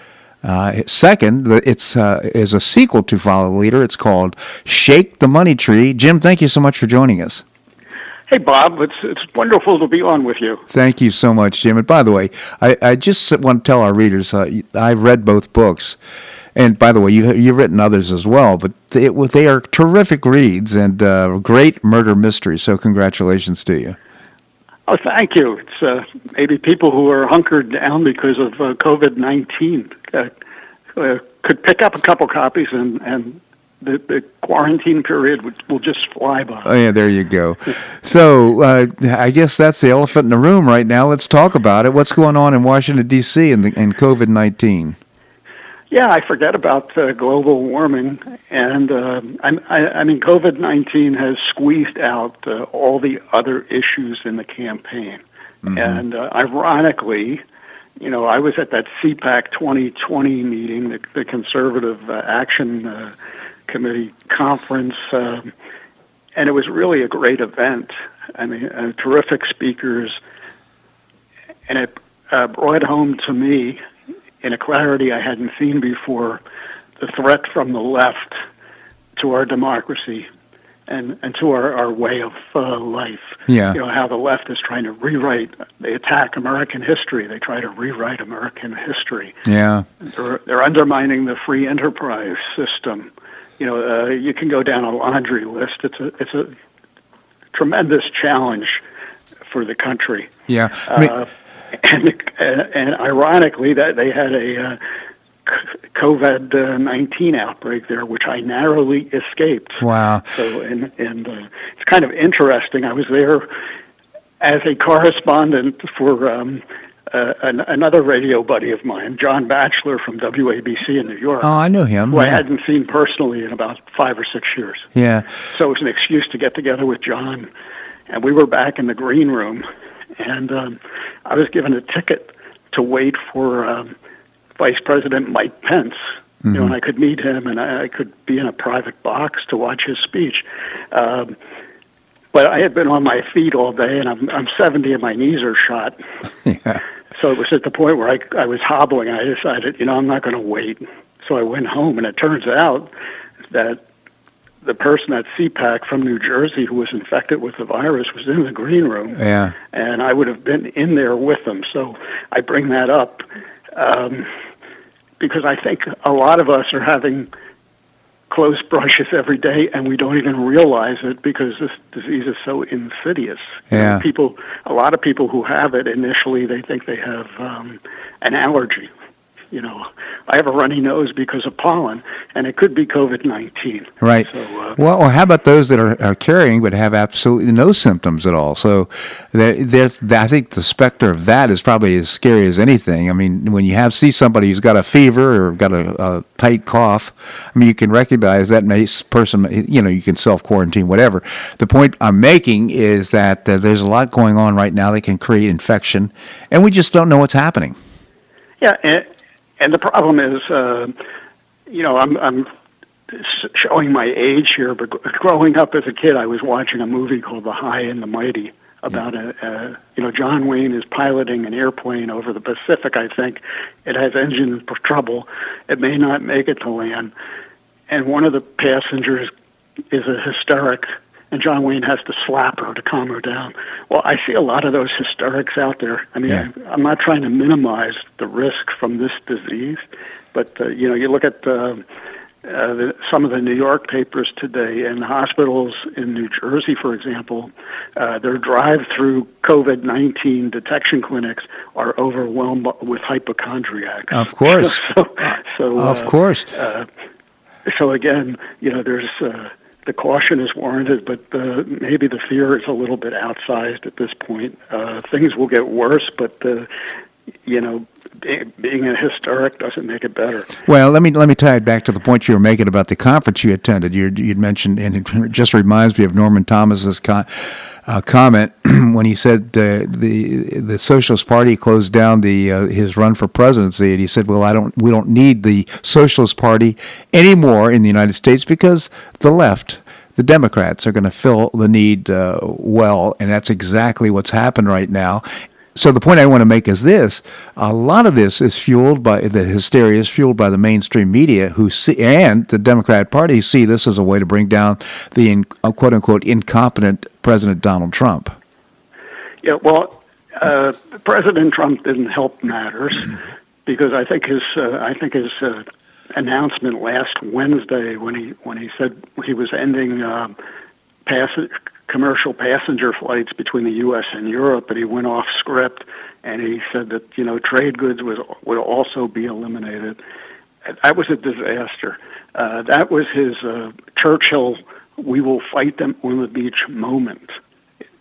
Speaker 1: Uh, second, it's uh, is a sequel to Follow the Leader. It's called Shake the Money Tree. Jim, thank you so much for joining us.
Speaker 4: Hey, Bob. It's it's wonderful to be on with you.
Speaker 1: Thank you so much, Jim. And by the way, I, I just want to tell our readers uh, I've read both books. And by the way, you you've written others as well, but they, they are terrific reads and uh, great murder mysteries. So congratulations to you.
Speaker 4: Oh, thank you. It's uh, maybe people who are hunkered down because of uh, COVID nineteen uh, uh, could pick up a couple copies and and the, the quarantine period would, will just fly by.
Speaker 1: Oh yeah, there you go. so uh, I guess that's the elephant in the room right now. Let's talk about it. What's going on in Washington D.C. and in COVID nineteen?
Speaker 4: Yeah, I forget about uh, global warming, and uh, I, I mean, COVID nineteen has squeezed out uh, all the other issues in the campaign, mm-hmm. and uh, ironically, you know, I was at that CPAC 2020 meeting, the, the Conservative uh, Action uh, Committee conference, um, and it was really a great event. I mean, uh, terrific speakers, and it uh, brought home to me in a clarity I hadn't seen before, the threat from the left to our democracy and, and to our, our way of uh, life.
Speaker 1: Yeah.
Speaker 4: You know, how the left is trying to rewrite, they attack American history, they try to rewrite American history.
Speaker 1: Yeah.
Speaker 4: They're, they're undermining the free enterprise system. You know, uh, you can go down a laundry list. It's a, it's a tremendous challenge for the country.
Speaker 1: Yeah. I mean, uh,
Speaker 4: and and ironically, that they had a uh, COVID nineteen outbreak there, which I narrowly escaped.
Speaker 1: Wow!
Speaker 4: So and and uh, it's kind of interesting. I was there as a correspondent for. Um, uh, an, another radio buddy of mine, John Batchelor from WABC in New York.
Speaker 1: Oh, I knew him.
Speaker 4: Who
Speaker 1: yeah.
Speaker 4: I hadn't seen personally in about five or six years.
Speaker 1: Yeah.
Speaker 4: So it was an excuse to get together with John, and we were back in the green room, and um, I was given a ticket to wait for um, Vice President Mike Pence. Mm-hmm. You know, and mm-hmm. I could meet him, and I, I could be in a private box to watch his speech. Um, but I had been on my feet all day, and I'm I'm 70, and my knees are shot.
Speaker 1: yeah.
Speaker 4: So it was at the point where I I was hobbling, and I decided, you know, I'm not going to wait. So I went home, and it turns out that the person at CPAC from New Jersey who was infected with the virus was in the green room.
Speaker 1: Yeah.
Speaker 4: And I would have been in there with them. So I bring that up um, because I think a lot of us are having close brushes every day and we don't even realize it because this disease is so insidious.
Speaker 1: Yeah.
Speaker 4: people, a lot of people who have it initially, they think they have um, an allergy you know, I have a runny nose because of pollen, and it could be COVID nineteen.
Speaker 1: Right. So, uh, well, or how about those that are, are, carrying but have absolutely no symptoms at all? So, there's, I think the specter of that is probably as scary as anything. I mean, when you have see somebody who's got a fever or got a, a tight cough, I mean, you can recognize that may, person. You know, you can self quarantine, whatever. The point I'm making is that uh, there's a lot going on right now that can create infection, and we just don't know what's happening.
Speaker 4: Yeah, and, the problem is, uh, you know, I'm, I'm showing my age here, but growing up as a kid, I was watching a movie called The High and the Mighty about a, a you know John Wayne is piloting an airplane over the Pacific. I think it has engine trouble. It may not make it to land, and one of the passengers is a hysteric and John Wayne has to slap her to calm her down. Well, I see a lot of those hysterics out there. I mean, yeah. I, am not trying to minimize the risk from this disease, but uh, you know, you look at uh, uh, the, some of the New York papers today, and hospitals in New Jersey, for example, uh, their drive-through COVID-19 detection clinics are overwhelmed with hypochondriacs.
Speaker 1: Of course.
Speaker 4: so, so
Speaker 1: of
Speaker 4: uh,
Speaker 1: course.
Speaker 4: Uh, so again, you know, there's uh, the caution is warranted, but the, maybe the fear is a little bit outsized at this point. Uh, things will get worse, but the, you know, being a historic doesn't make it better.
Speaker 1: Well, let me let me tie it back to the point you were making about the conference you attended. You would mentioned, and it just reminds me of Norman Thomas's con- uh, comment when he said uh, the the Socialist Party closed down the uh, his run for presidency, and he said, "Well, I don't we don't need the Socialist Party anymore in the United States because the left." The Democrats are going to fill the need uh, well, and that's exactly what's happened right now so the point I want to make is this: a lot of this is fueled by the hysteria is fueled by the mainstream media, who see and the Democrat Party see this as a way to bring down the in, uh, quote unquote incompetent President Donald Trump.
Speaker 4: Yeah, well, uh, President Trump didn't help matters because I think his uh, I think his uh, announcement last Wednesday when he when he said he was ending um, pass commercial passenger flights between the U.S. and Europe, but he went off script and he said that you know trade goods was would also be eliminated. That was a disaster. Uh, that was his uh, Churchill "We will fight them on the beach" moment,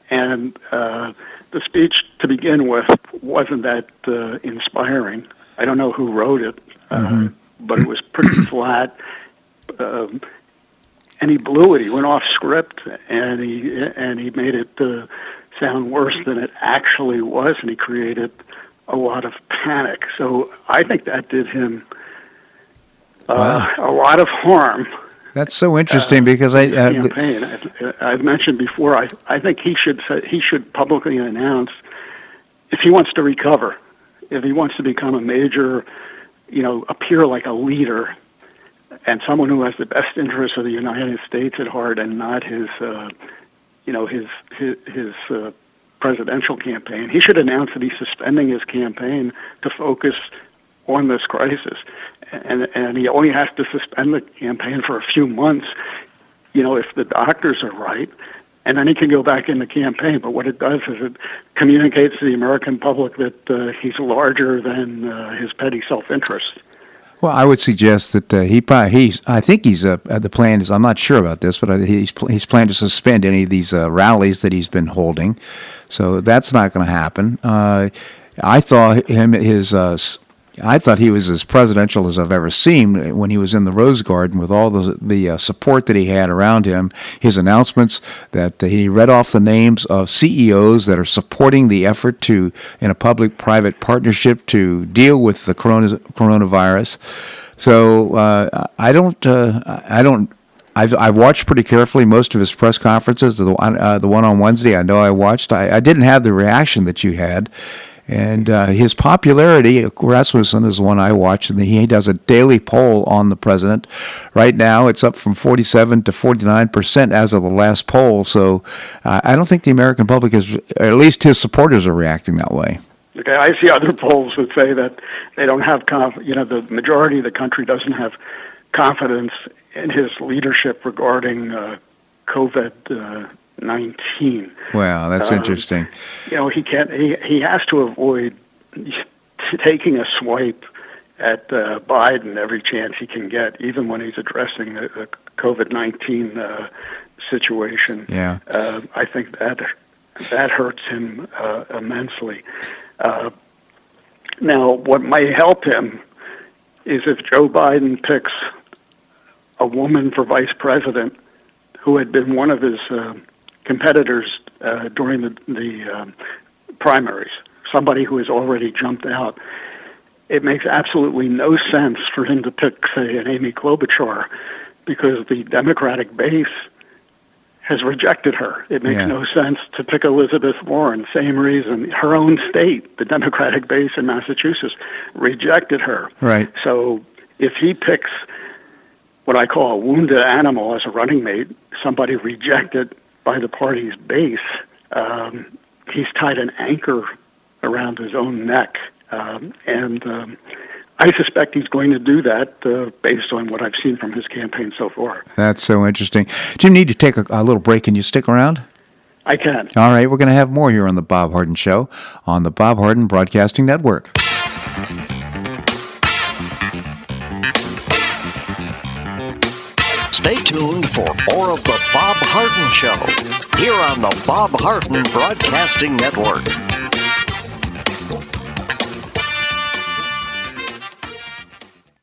Speaker 4: and uh, the speech to begin with wasn't that uh, inspiring. I don't know who wrote it, uh, mm-hmm. but it was pretty flat. Um, and he blew it. He went off script, and he and he made it uh, sound worse than it actually was, and he created a lot of panic. So I think that did him uh, wow. a lot of harm.
Speaker 1: That's so interesting uh, because I
Speaker 4: uh, campaign. I've, I've, mentioned before. I I think he should say, he should publicly announce if he wants to recover, if he wants to become a major, you know, appear like a leader and someone who has the best interests of the United States at heart and not his, uh, you know, his his, his uh, presidential campaign. He should announce that he's suspending his campaign to focus on this crisis, and and he only has to suspend the campaign for a few months. You know, if the doctors are right, and then he can go back in the campaign. But what it does is it communicates to the American public that uh, he's larger than uh, his petty self-interest.
Speaker 1: Well, I would suggest that uh, he probably he's. I think he's uh, the plan is. I'm not sure about this, but he's he's planned to suspend any of these uh, rallies that he's been holding, so that's not going to happen. Uh, I thought him his uh, I thought he was as presidential as I've ever seen when he was in the Rose Garden with all the the uh, support that he had around him. His announcements that he read off the names of CEOs that are supporting the effort to in a public-private partnership to deal with the corona, coronavirus. So uh, I don't uh, I don't I've, I've watched pretty carefully most of his press conferences. The one, uh, the one on Wednesday, I know I watched. I, I didn't have the reaction that you had, and uh, his popularity, Rasmussen is the one I watch, and he does a daily poll on the president. Right now, it's up from 47 to 49 percent as of the last poll. So uh, I don't think the American public is, at least his supporters, are reacting that way.
Speaker 4: Okay, I see other polls that say that they don't have conf- you know the majority of the country doesn't have confidence in his leadership regarding uh, COVID uh, 19.
Speaker 1: Wow, that's um, interesting.
Speaker 4: You know, he can't. He he has to avoid taking a swipe at uh, Biden every chance he can get, even when he's addressing the, the COVID 19 uh, situation.
Speaker 1: Yeah,
Speaker 4: uh, I think that that hurts him uh, immensely. Uh, now, what might help him is if Joe Biden picks a woman for vice president who had been one of his uh, competitors uh, during the, the um, primaries, somebody who has already jumped out. It makes absolutely no sense for him to pick, say, an Amy Klobuchar because the Democratic base has rejected her. It makes yeah. no sense to pick Elizabeth Warren. Same reason. Her own state, the Democratic base in Massachusetts, rejected her.
Speaker 1: Right.
Speaker 4: So if he picks what I call a wounded animal as a running mate, somebody rejected by the party's base, um, he's tied an anchor around his own neck. Um, and um, I suspect he's going to do that uh, based on what I've seen from his campaign so far.
Speaker 1: That's so interesting. Do you need to take a, a little break. Can you stick around?
Speaker 4: I can.
Speaker 1: All right, we're going to have more here on the Bob Harden Show on the Bob Harden Broadcasting Network.
Speaker 2: Stay tuned for more of The Bob Harden Show here on the Bob Harden Broadcasting Network.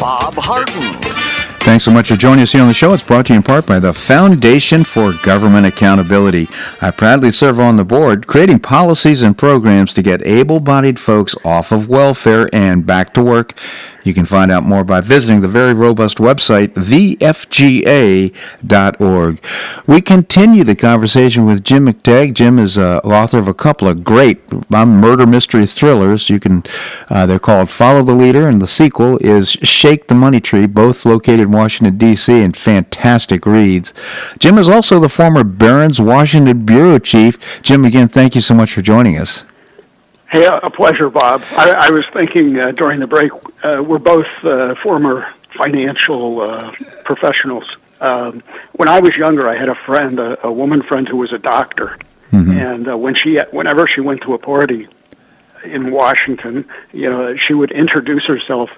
Speaker 2: Bob Harden.
Speaker 5: Thanks so much for joining us here on the show. It's brought to you in part by the Foundation for Government Accountability. I proudly serve on the board, creating policies and programs to get able bodied folks off of welfare and back to work. You can find out more by visiting the very robust website, thefga.org. We continue the conversation with Jim McTague. Jim is uh, author of a couple of great murder mystery thrillers. You can, uh, they're called Follow the Leader, and the sequel is Shake the Money Tree, both located in Washington, D.C., and fantastic reads. Jim is also the former Barron's Washington Bureau Chief. Jim, again, thank you so much for joining us.
Speaker 4: Hey, a pleasure, Bob. I, I was thinking uh, during the break, uh, we're both uh, former financial uh, professionals. Um, when I was younger, I had a friend, a, a woman friend who was a doctor, mm-hmm. and uh, when she, whenever she went to a party in Washington, you know, she would introduce herself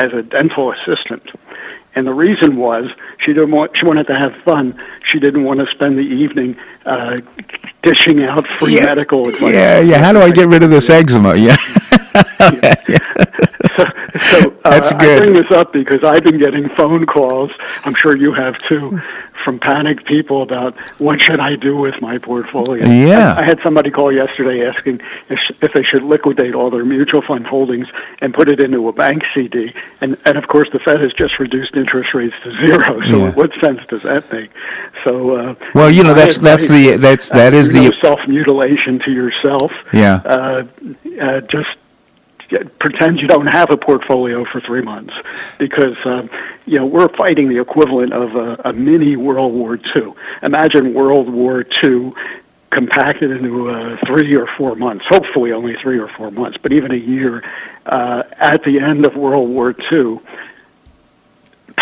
Speaker 4: as a dental assistant. And the reason was she didn't want she wanted to have fun. She didn't want to spend the evening uh, dishing out free
Speaker 5: yeah.
Speaker 4: medical advice.
Speaker 5: Yeah, yeah. How do I get rid of this eczema? Yeah.
Speaker 4: yeah. so, so uh, That's good. I bring this up because I've been getting phone calls. I'm sure you have too, from panicked people about what should I do with my portfolio.
Speaker 5: Yeah.
Speaker 4: I, I had somebody call yesterday asking if, if they should liquidate all their mutual fund holdings and put it into a bank CD. And and of course the Fed has just reduced interest rates to zero. So yeah. what sense does that make? So uh,
Speaker 5: well, you know that's that's the that's that uh, is the
Speaker 4: self mutilation to yourself.
Speaker 5: Yeah.
Speaker 4: Uh, uh, just pretend you don't have a portfolio for three months because um, you know we're fighting the equivalent of a, a mini World War II. Imagine World War II compacted into uh, three or four months. Hopefully, only three or four months, but even a year. Uh, at the end of World War II,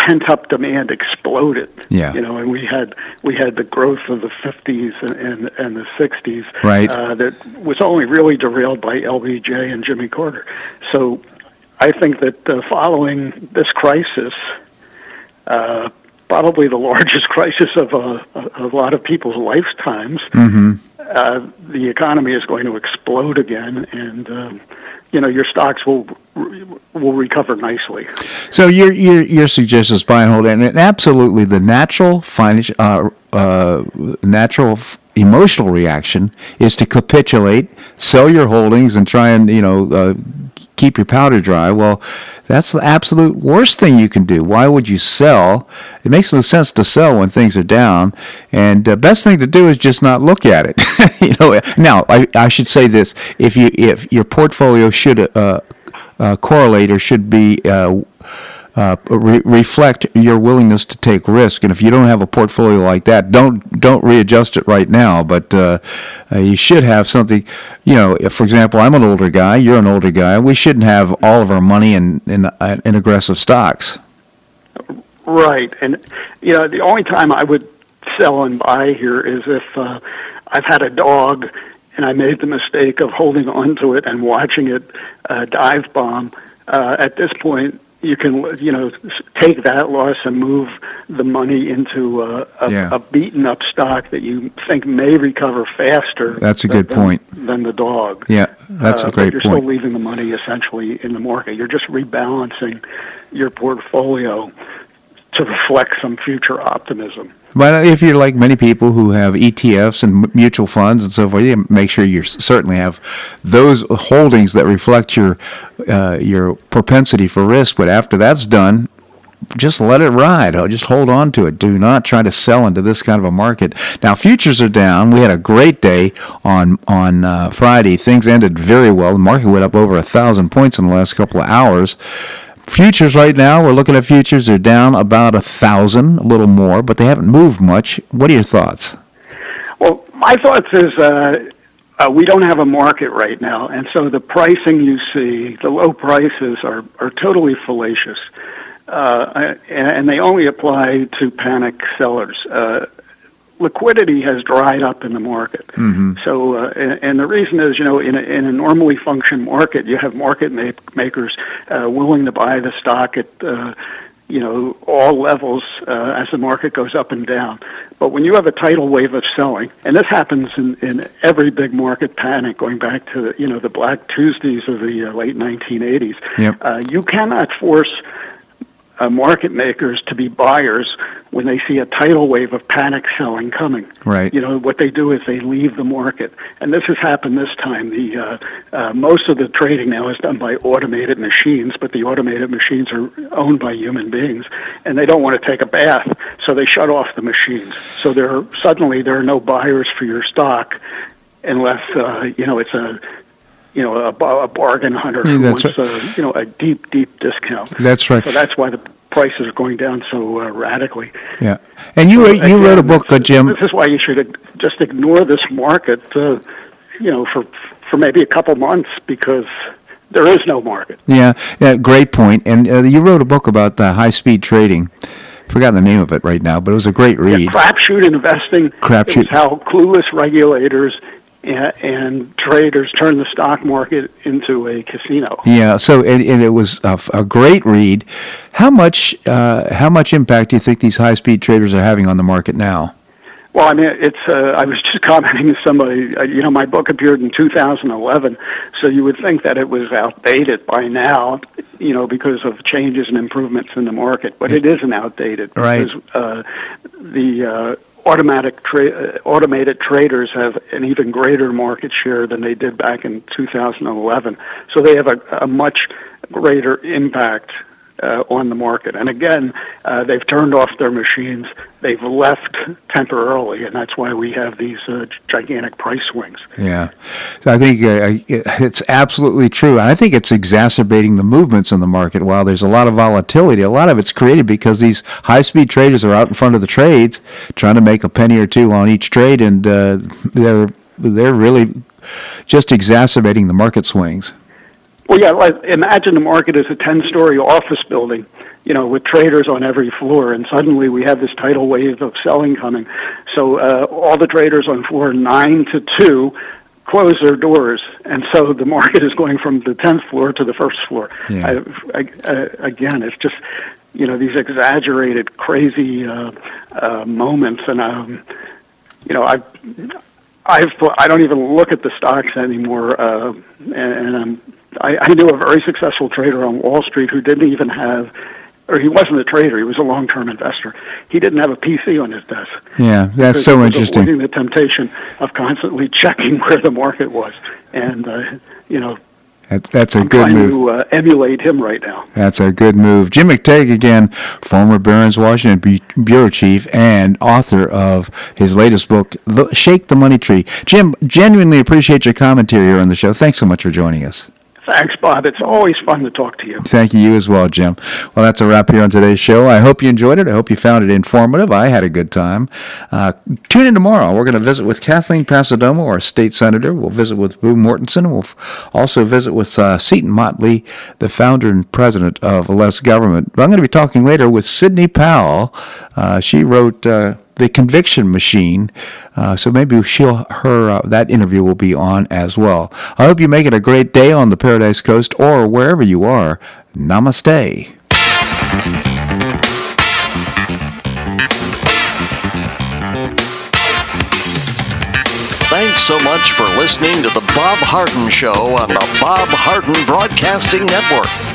Speaker 4: pent up demand exploded.
Speaker 5: Yeah.
Speaker 4: You know, and we had we had the growth of the 50s and and, and the 60s.
Speaker 5: Right.
Speaker 4: Uh, that was only really derailed by LBJ and Jimmy Carter. So, I think that uh, following this crisis. Uh, probably the largest crisis of a, a lot of people's lifetimes.
Speaker 5: Mm-hmm.
Speaker 4: Uh, the economy is going to explode again, and um, you know your stocks will will recover nicely.
Speaker 5: So your your your suggestion is buy and hold, and absolutely the natural financial uh, uh, natural f- emotional reaction is to capitulate, sell your holdings, and try and you know uh, keep your powder dry. Well,
Speaker 1: That's the absolute worst thing you can do. Why would you sell? It makes no sense to sell when things are down. And the best thing to do is just not look at it. you know. Now, I, I should say this: if you if your portfolio should uh, uh, correlate or should be uh, re- reflect your willingness to take risk. And if you don't have a portfolio like that, don't don't readjust it right now. But uh, uh, you should have something. You know, if, for example, I'm an older guy, you're an older guy. We shouldn't have all of our money in in, uh, in aggressive stocks.
Speaker 4: Right, and you know, the only time I would sell and buy here is if uh, I've had a dog and I made the mistake of holding onto it and watching it uh, dive bomb. Uh, at this point, you can you know take that loss and move the money into a, a,
Speaker 1: Yeah.
Speaker 4: a beaten up stock that you think may recover faster.
Speaker 1: That's a
Speaker 4: than-
Speaker 1: good point.
Speaker 4: Than the dog.
Speaker 1: Yeah, that's
Speaker 4: Uh,
Speaker 1: a great
Speaker 4: you're
Speaker 1: point.
Speaker 4: still leaving the money essentially in the market. You're just rebalancing your portfolio to reflect some future optimism.
Speaker 1: But if you're like many people who have ETFs and mutual funds and so forth, you make sure you certainly have those holdings that reflect your uh, your propensity for risk. But after that's done, just let it ride. Oh, Just hold on to it. Do not try to sell into this kind of a market. Now, futures are down. We had a great day on on uh, Friday. Things ended very well. The market went up over a thousand points in the last couple of hours. Futures right now, we're looking at futures. They're down about a thousand, a little more, but they haven't moved much. What are your thoughts?
Speaker 4: Well, my thoughts is uh, uh, we don't have a market right now, and so the pricing you see, the low prices are are totally fallacious, uh, and, they only apply to panic sellers. Uh, liquidity has dried up in the market.
Speaker 1: Mm-hmm.
Speaker 4: So, uh, and, and the reason is, you know, in a, in a normally function market, you have market make, makers uh, willing to buy the stock at, uh, you know, all levels uh, as the market goes up and down. But when you have a tidal wave of selling, and this happens in, in every big market panic, going back to you know the Black Tuesdays of the uh, late 1980s,
Speaker 1: Yep.
Speaker 4: uh, you cannot force uh, market makers to be buyers when they see a tidal wave of panic selling coming.
Speaker 1: Right.
Speaker 4: You know what they do is they leave the market, and this has happened this time. The uh, uh, most of the trading now is done by automated machines, but the automated machines are owned by human beings, and they don't want to take a bath, so they shut off the machines. So there are, suddenly there are no buyers for your stock unless uh, you know it's a you know a, a bargain hunter
Speaker 1: Yeah,
Speaker 4: who wants a, you know a deep deep discount.
Speaker 1: That's right.
Speaker 4: So that's why the prices are going down so uh, radically.
Speaker 1: Yeah, and you wrote, you wrote a book, uh, Jim.
Speaker 4: This is why you should just ignore this market, uh, you know, for for maybe a couple months because there is no market.
Speaker 1: Yeah, yeah, great point. And uh, you wrote a book about uh, high speed trading. Forgot the name of it right now, but it was a great read.
Speaker 4: Yeah, crapshoot investing.
Speaker 1: Crapshoot.
Speaker 4: Was how clueless regulators and, and traders turn the stock market into a casino.
Speaker 1: Yeah, so and, and it was a, a great read. How much uh, how much impact do you think these high speed traders are having on the market now?
Speaker 4: Well, I mean, it's. Uh, I was just commenting to somebody. Uh, you know, my book appeared in 2011, so you would think that it was outdated by now. You know, because of changes and improvements in the market, but it isn't outdated
Speaker 1: Right.
Speaker 4: because uh, the uh, automatic tra- uh, automated traders have an even greater market share than they did back in 2011. So they have a, a much greater impact uh, on the market. And again, uh, they've turned off their machines. They've left temporarily, and that's why we have these uh, gigantic price swings.
Speaker 1: Yeah, so I think uh, it's absolutely true. And I think it's exacerbating the movements in the market. While there's a lot of volatility, a lot of it's created because these high speed traders are out in front of the trades, trying to make a penny or two on each trade, and uh, they're they're really just exacerbating the market swings.
Speaker 4: Well, yeah, like, imagine the market is a 10 story office building, you know, with traders on every floor, and suddenly we have this tidal wave of selling coming. So uh, all the traders on floor 9 to 2 close their doors, and so the market is going from the 10th floor to the first floor.
Speaker 1: Yeah.
Speaker 4: I, I, uh, again, it's just, you know, these exaggerated, crazy uh, uh, moments, and, um, you know, I've, I've I don't even look at the stocks anymore, uh, and, and I'm, I, I knew a very successful trader on Wall Street who didn't even have, or he wasn't a trader, he was a long-term investor. He didn't have a PC on his desk.
Speaker 1: Yeah, that's so interesting.
Speaker 4: Avoiding the temptation of constantly checking where the market was, and uh, you know,
Speaker 1: That's, that's a
Speaker 4: I'm
Speaker 1: good
Speaker 4: trying
Speaker 1: move.
Speaker 4: to uh, emulate him right now.
Speaker 1: That's a good move. Jim McTague again, former Barron's Washington bureau chief and author of his latest book, the, Shake the Money Tree. Jim, genuinely appreciate your commentary here on the show. Thanks so much for joining us.
Speaker 4: Thanks, Bob. It's always fun to talk to you.
Speaker 1: Thank you, you as well, Jim. Well, that's a wrap here on today's show. I hope you enjoyed it. I hope you found it informative. I had a good time. Uh, tune in tomorrow. We're going to visit with Kathleen Passidomo, our state senator. We'll visit with Boo Mortenson. We'll f- also visit with uh, Seton Motley, the founder and president of Less Government. But I'm going to be talking later with Sidney Powell. Uh, she wrote. The conviction machine. Uh, so maybe she'll her uh, that interview will be on as well. I hope you make it a great day on the Paradise Coast or wherever you are. Namaste.
Speaker 2: Thanks so much for listening to the Bob Harden Show on the Bob Harden Broadcasting Network.